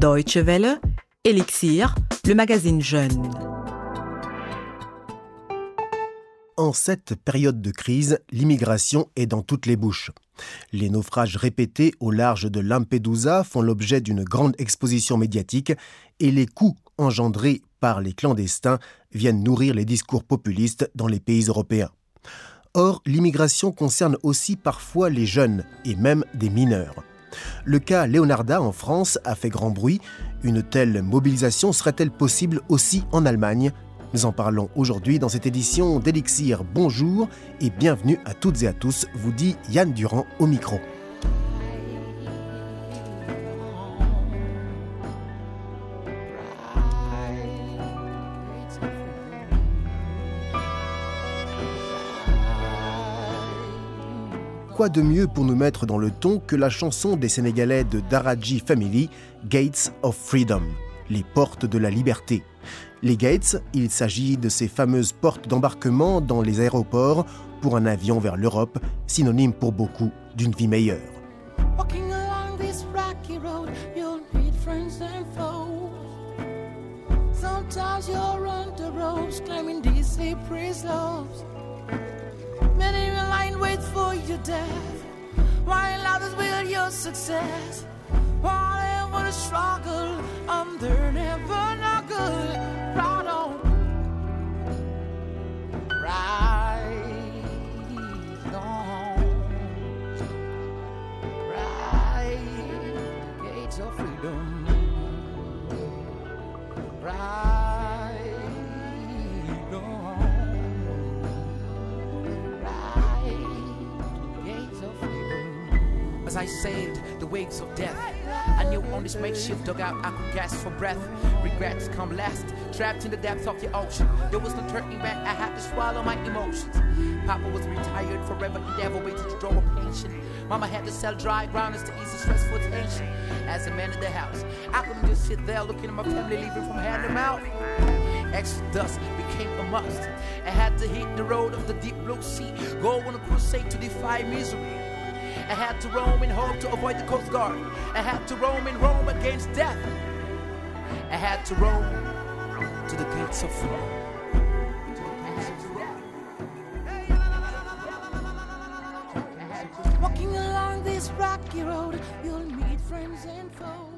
Deutsche Welle, Elixir, le magazine Jeune. En cette période de crise, l'immigration est dans toutes les bouches. Les naufrages répétés au large de Lampedusa font l'objet d'une grande exposition médiatique et les coûts engendrés par les clandestins viennent nourrir les discours populistes dans les pays européens. Or, l'immigration concerne aussi parfois les jeunes et même des mineurs. Le cas Leonarda en France a fait grand bruit. Une telle mobilisation serait-elle possible aussi en Allemagne? Nous en parlons aujourd'hui dans cette édition d'Elixir. Bonjour et bienvenue à toutes et à tous, vous dit Yann Durand au micro. Quoi de mieux pour nous mettre dans le ton que la chanson des Sénégalais de Daraji Family, Gates of Freedom, les portes de la liberté. Les gates, il s'agit de ces fameuses portes d'embarquement dans les aéroports pour un avion vers l'Europe, synonyme pour beaucoup d'une vie meilleure. For your death, while others will your success. Whatever the struggle, under never not good. As I sailed the waves of death, I knew on this makeshift dugout I could gasp for breath. Regrets come last, trapped in the depths of the ocean. There was no turning back, I had to swallow my emotions. Papa was retired forever, he never waited to draw a pension. Mama had to sell dry ground to ease the stressful tension. As a man in the house, I couldn't just sit there looking at my family leaving from hand to mouth. Exodus became a must. I had to hit the road of the deep blue sea, go on a crusade to defy misery. I had to roam in hope to avoid the Coast Guard. I had to roam in Rome against death. I had to roam to the gates of freedom. To the gates of freedom. Walking along this rocky road, you'll meet friends and foes.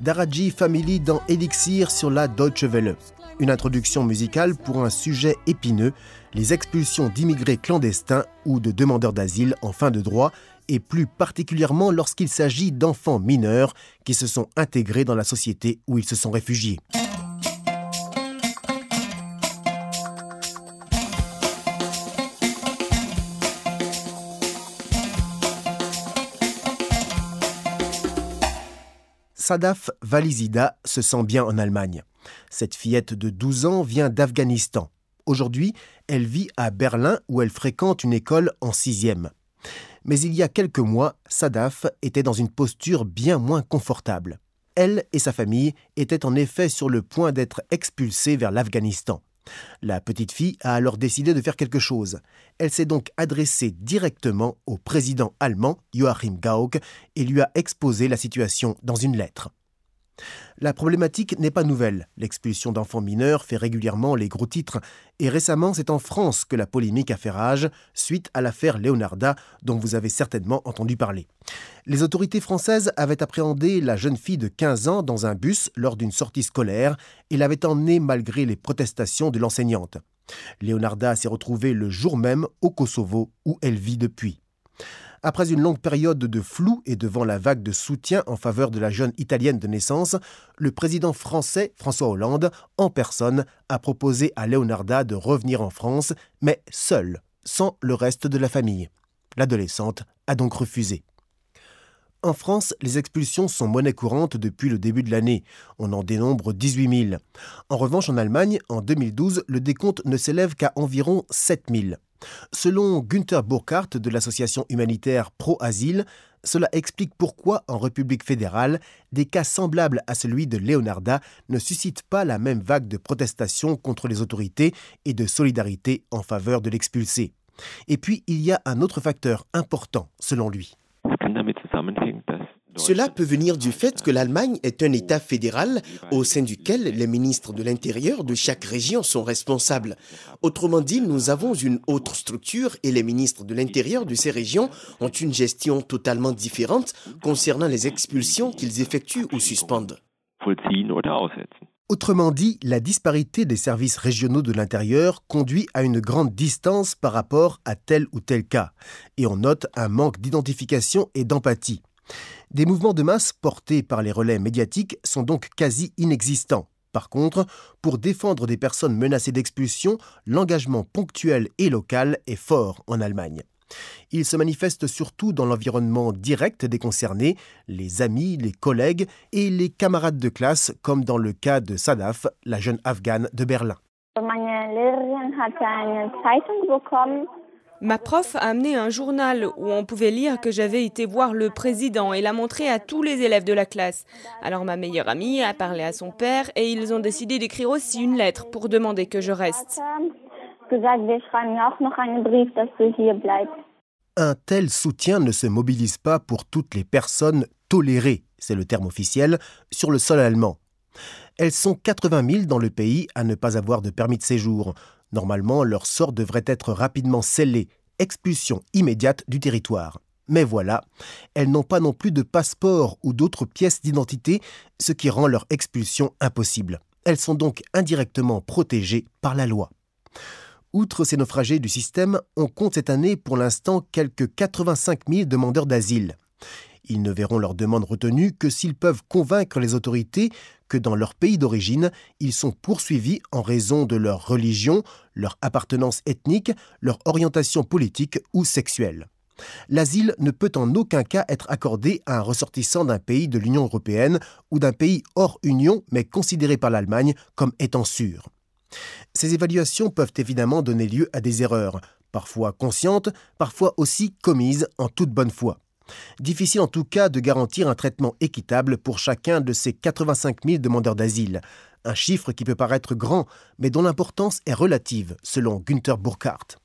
Daraji Family dans Elixir sur la Deutsche Welle. Une introduction musicale pour un sujet épineux, les expulsions d'immigrés clandestins ou de demandeurs d'asile en fin de droit, et plus particulièrement lorsqu'il s'agit d'enfants mineurs qui se sont intégrés dans la société où ils se sont réfugiés. Sadaf Valizida se sent bien en Allemagne. Cette fillette de 12 ans vient d'Afghanistan. Aujourd'hui, elle vit à Berlin où elle fréquente une école en sixième. Mais il y a quelques mois, Sadaf était dans une posture bien moins confortable. Elle et sa famille étaient en effet sur le point d'être expulsées vers l'Afghanistan. La petite fille a alors décidé de faire quelque chose. Elle s'est donc adressée directement au président allemand Joachim Gauck et lui a exposé la situation dans une lettre. La problématique n'est pas nouvelle. L'expulsion d'enfants mineurs fait régulièrement les gros titres. Et récemment, c'est en France que la polémique a fait rage suite à l'affaire Leonarda, dont vous avez certainement entendu parler. Les autorités françaises avaient appréhendé la jeune fille de 15 ans dans un bus lors d'une sortie scolaire et l'avaient emmenée malgré les protestations de l'enseignante. Leonarda s'est retrouvée le jour même au Kosovo où elle vit depuis. Après une longue période de flou et devant la vague de soutien en faveur de la jeune italienne de naissance, le président français François Hollande, en personne, a proposé à Leonarda de revenir en France, mais seule, sans le reste de la famille. L'adolescente a donc refusé. En France, les expulsions sont monnaie courante depuis le début de l'année. On en dénombre 18 000. En revanche, en Allemagne, en 2012, le décompte ne s'élève qu'à environ 7 000. Selon Günther Burkhardt de l'association humanitaire Pro Asile, cela explique pourquoi, en République fédérale, des cas semblables à celui de Leonarda ne suscitent pas la même vague de protestation contre les autorités et de solidarité en faveur de l'expulsé. Et puis, il y a un autre facteur important, selon lui. Cela peut venir du fait que l'Allemagne est un État fédéral au sein duquel les ministres de l'Intérieur de chaque région sont responsables. Autrement dit, nous avons une autre structure et les ministres de l'Intérieur de ces régions ont une gestion totalement différente concernant les expulsions qu'ils effectuent ou suspendent. Autrement dit, la disparité des services régionaux de l'intérieur conduit à une grande distance par rapport à tel ou tel cas, et on note un manque d'identification et d'empathie. Des mouvements de masse portés par les relais médiatiques sont donc quasi inexistants. Par contre, pour défendre des personnes menacées d'expulsion, l'engagement ponctuel et local est fort en Allemagne. Il se manifeste surtout dans l'environnement direct des concernés, les amis, les collègues et les camarades de classe, comme dans le cas de Sadaf, la jeune afghane de Berlin. Ma prof a amené un journal où on pouvait lire que j'avais été voir le président et l'a montré à tous les élèves de la classe. Alors ma meilleure amie a parlé à son père et ils ont décidé d'écrire aussi une lettre pour demander que je reste. Un tel soutien ne se mobilise pas pour toutes les personnes tolérées, c'est le terme officiel, sur le sol allemand. Elles sont 80 000 dans le pays à ne pas avoir de permis de séjour. Normalement, leur sort devrait être rapidement scellé, expulsion immédiate du territoire. Mais voilà, elles n'ont pas non plus de passeport ou d'autres pièces d'identité, ce qui rend leur expulsion impossible. Elles sont donc indirectement protégées par la loi. Outre ces naufragés du système, on compte cette année pour l'instant quelques 85 000 demandeurs d'asile. Ils ne verront leur demande retenue que s'ils peuvent convaincre les autorités que dans leur pays d'origine, ils sont poursuivis en raison de leur religion, leur appartenance ethnique, leur orientation politique ou sexuelle. L'asile ne peut en aucun cas être accordé à un ressortissant d'un pays de l'Union européenne ou d'un pays hors Union mais considéré par l'Allemagne comme étant sûr. Ces évaluations peuvent évidemment donner lieu à des erreurs, parfois conscientes, parfois aussi commises en toute bonne foi. Difficile en tout cas de garantir un traitement équitable pour chacun de ces 85 000 demandeurs d'asile, un chiffre qui peut paraître grand, mais dont l'importance est relative, selon Günther Burkhardt.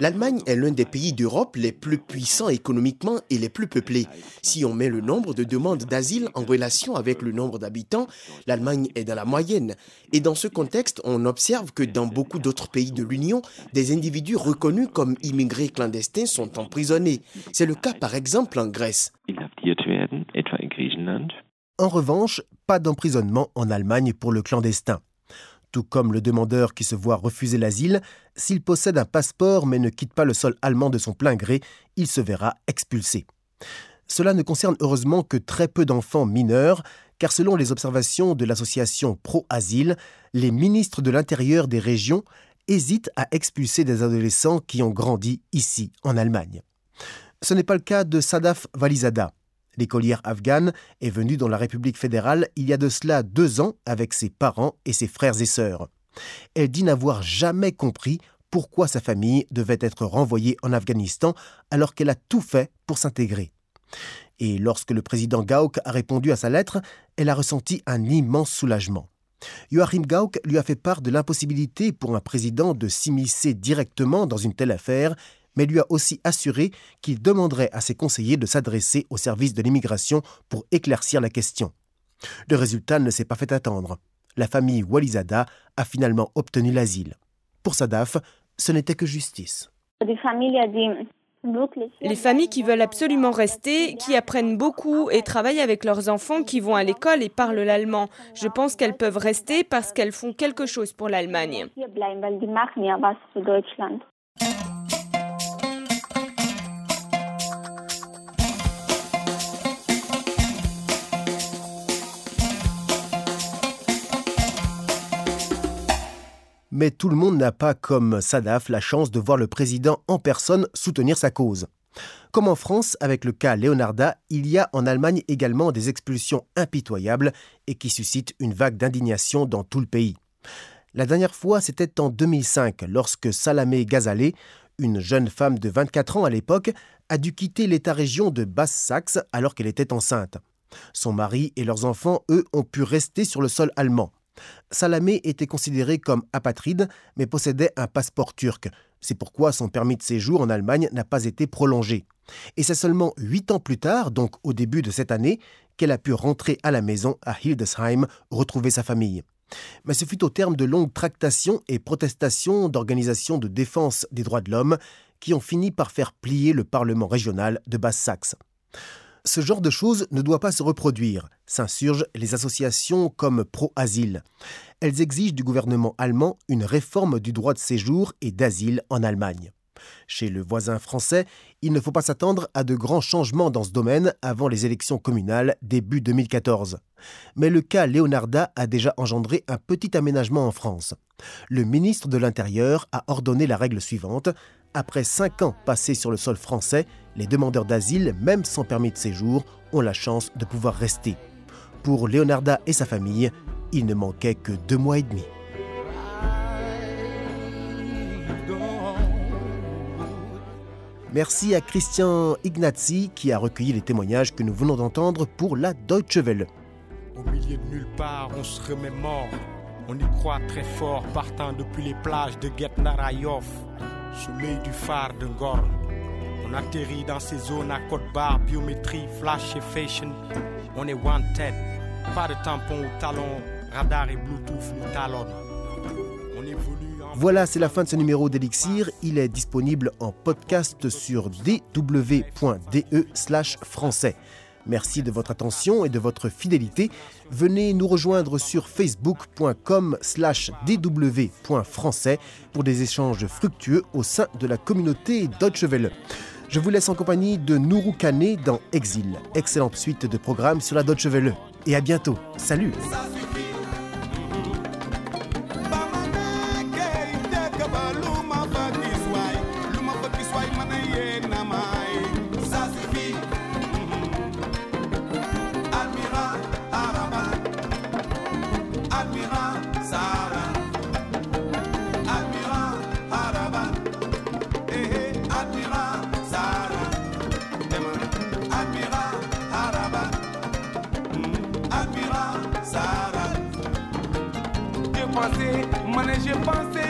L'Allemagne est l'un des pays d'Europe les plus puissants économiquement et les plus peuplés. Si on met le nombre de demandes d'asile en relation avec le nombre d'habitants, l'Allemagne est dans la moyenne. Et dans ce contexte, on observe que dans beaucoup d'autres pays de l'Union, des individus reconnus comme immigrés clandestins sont emprisonnés. C'est le cas par exemple en Grèce. En revanche, pas d'emprisonnement en Allemagne pour le clandestin tout comme le demandeur qui se voit refuser l'asile, s'il possède un passeport mais ne quitte pas le sol allemand de son plein gré, il se verra expulsé. Cela ne concerne heureusement que très peu d'enfants mineurs, car selon les observations de l'association Pro-Asile, les ministres de l'Intérieur des régions hésitent à expulser des adolescents qui ont grandi ici, en Allemagne. Ce n'est pas le cas de Sadaf Valizada. L'écolière afghane est venue dans la République fédérale il y a de cela deux ans avec ses parents et ses frères et sœurs. Elle dit n'avoir jamais compris pourquoi sa famille devait être renvoyée en Afghanistan alors qu'elle a tout fait pour s'intégrer. Et lorsque le président Gauck a répondu à sa lettre, elle a ressenti un immense soulagement. Joachim Gauck lui a fait part de l'impossibilité pour un président de s'immiscer directement dans une telle affaire mais lui a aussi assuré qu'il demanderait à ses conseillers de s'adresser au service de l'immigration pour éclaircir la question. Le résultat ne s'est pas fait attendre. La famille Walizada a finalement obtenu l'asile. Pour Sadaf, ce n'était que justice. Les familles qui veulent absolument rester, qui apprennent beaucoup et travaillent avec leurs enfants qui vont à l'école et parlent l'allemand, je pense qu'elles peuvent rester parce qu'elles font quelque chose pour l'Allemagne. Mais tout le monde n'a pas, comme Sadaf, la chance de voir le président en personne soutenir sa cause. Comme en France, avec le cas Leonarda, il y a en Allemagne également des expulsions impitoyables et qui suscitent une vague d'indignation dans tout le pays. La dernière fois, c'était en 2005, lorsque Salamé Gazalé, une jeune femme de 24 ans à l'époque, a dû quitter l'État-région de Basse-Saxe alors qu'elle était enceinte. Son mari et leurs enfants, eux, ont pu rester sur le sol allemand. Salamé était considéré comme apatride, mais possédait un passeport turc, C'est pourquoi son permis de séjour en Allemagne n'a pas été prolongé. Et c'est seulement huit ans plus tard, donc au début de cette année, qu'elle a pu rentrer à la maison à Hildesheim, retrouver sa famille. Mais ce fut au terme de longues tractations et protestations d'organisations de défense des droits de l'homme qui ont fini par faire plier le Parlement régional de Basse-Saxe. Ce genre de choses ne doit pas se reproduire, s'insurgent les associations comme Pro-Asile. Elles exigent du gouvernement allemand une réforme du droit de séjour et d'asile en Allemagne. Chez le voisin français, il ne faut pas s'attendre à de grands changements dans ce domaine avant les élections communales début 2014. Mais le cas Leonarda a déjà engendré un petit aménagement en France. Le ministre de l'Intérieur a ordonné la règle suivante. Après cinq ans passés sur le sol français, les demandeurs d'asile, même sans permis de séjour, ont la chance de pouvoir rester. Pour Leonarda et sa famille, il ne manquait que deux mois et demi. Merci à Christian Ignazzi qui a recueilli les témoignages que nous venons d'entendre pour la Deutsche Welle. Au milieu de nulle part, on se remet mort. On y croit très fort, partant depuis les plages de Getnarayov, sommeil du phare de Gorn. On atterrit dans ces zones à côte barre, biométrie, flash et fashion. On est wanted, pas de tampon ou talon, radar et Bluetooth nous talonnent. Voilà, c'est la fin de ce numéro d'Elixir. Il est disponible en podcast sur dw.de slash français. Merci de votre attention et de votre fidélité. Venez nous rejoindre sur facebook.com slash dw.français pour des échanges fructueux au sein de la communauté Deutsche. Je vous laisse en compagnie de Nourou Kane dans Exil. Excellente suite de programmes sur la Deutsche. Et à bientôt. Salut mais j'ai pensé